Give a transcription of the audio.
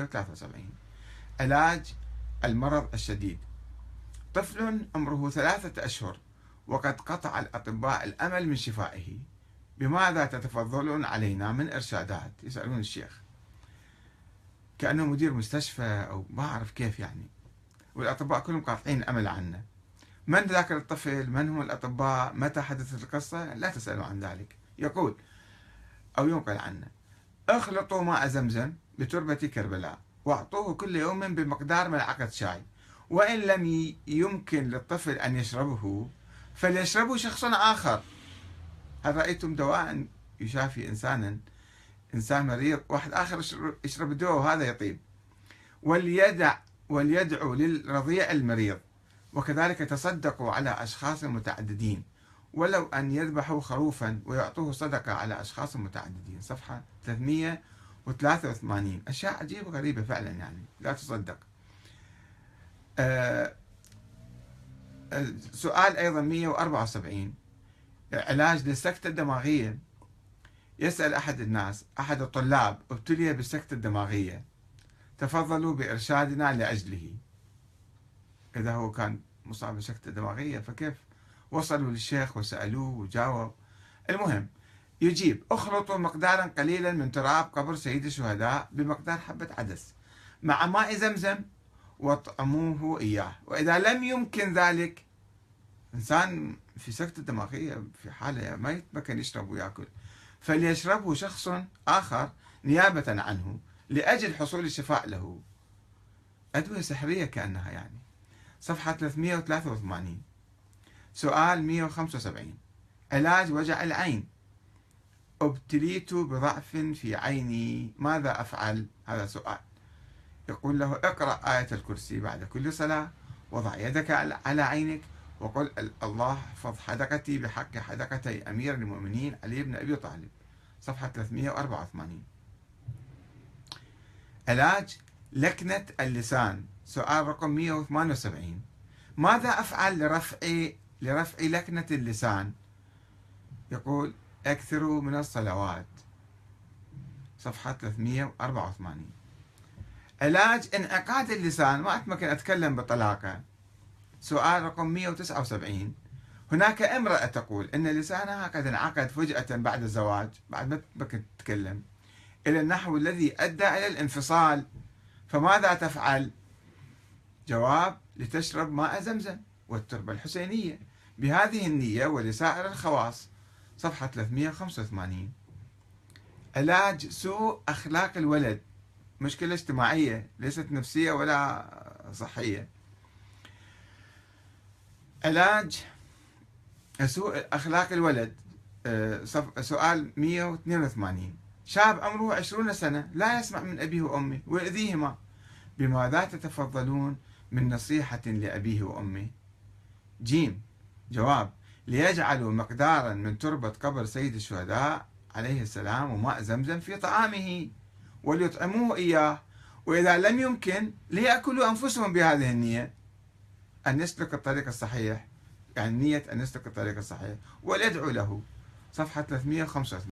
173 علاج المرض الشديد. طفل عمره ثلاثة أشهر وقد قطع الأطباء الأمل من شفائه. بماذا تتفضلون علينا من إرشادات؟ يسألون الشيخ. كأنه مدير مستشفى أو ما أعرف كيف يعني. والأطباء كلهم قاطعين الأمل عنه. من ذاك الطفل؟ من هم الأطباء؟ متى حدثت القصة؟ لا تسألوا عن ذلك. يقول أو ينقل عنه. اخلطوا ماء زمزم. بتربة كربلاء وأعطوه كل يوم بمقدار ملعقة شاي. وإن لم يمكن للطفل أن يشربه فليشربه شخص آخر. هل رأيتم دواء يشافي إنسانا؟ إنسان مريض واحد آخر يشرب الدواء وهذا يطيب. وليدع وليدعو للرضيع المريض. وكذلك تصدقوا على أشخاص متعددين. ولو أن يذبحوا خروفا ويعطوه صدقة على أشخاص متعددين. صفحة 383 أشياء عجيبة غريبة فعلا يعني لا تصدق. أه سؤال أيضا 174 علاج للسكتة الدماغية. يسأل أحد الناس أحد الطلاب ابتلي بالسكتة الدماغية. تفضلوا بإرشادنا لأجله. إذا هو كان مصاب بسكتة دماغية فكيف؟ وصلوا للشيخ وسألوه وجاوب. المهم يجيب. اخلطوا مقدارا قليلا من تراب قبر سيد الشهداء بمقدار حبة عدس. مع ماء زمزم واطعموه إياه. وإذا لم يمكن ذلك إنسان في سكتة دماغية في حالة ما يتمكن يشرب ويأكل. فليشربه شخص آخر نيابة عنه لأجل حصول الشفاء له. أدوية سحرية كأنها يعني. صفحة 383 سؤال 175 علاج وجع العين. أبتليت بضعف في عيني. ماذا أفعل؟ هذا سؤال. يقول له اقرأ آية الكرسي بعد كل صلاة وضع يدك على عينك وقل الله احفظ حدقتي بحق حدقتي أمير المؤمنين علي بن أبي طالب. صفحة 384 علاج لكنة اللسان. سؤال رقم 178 ماذا أفعل لرفع لرفع لكنة اللسان؟ يقول أكثروا من الصلوات. صفحة 384 علاج انعقاد اللسان ما أتمكن أتكلم بطلاقة. سؤال رقم 179 هناك امرأة تقول أن لسانها قد انعقد فجأة بعد الزواج بعد ما تمكن تتكلم إلى النحو الذي أدى إلى الانفصال. فماذا تفعل؟ جواب لتشرب ماء زمزم والتربة الحسينية. بهذه النية ولسائر الخواص صفحة 385 علاج سوء أخلاق الولد. مشكلة اجتماعية ليست نفسية ولا صحية. علاج سوء أخلاق الولد. آه، سؤال 182 شاب عمره 20 سنة لا يسمع من أبيه وأمه ويؤذيهما. بماذا تتفضلون من نصيحة لأبيه وأمه؟ جيم. جواب. ليجعلوا مقدارا من تربة قبر سيد الشهداء عليه السلام وماء زمزم في طعامه وليطعموه إياه. وإذا لم يمكن ليأكلوا أنفسهم بهذه النية. أن يسلك الطريق الصحيح يعني نية أن يسلك الطريق الصحيح. وليدعو له. صفحة 385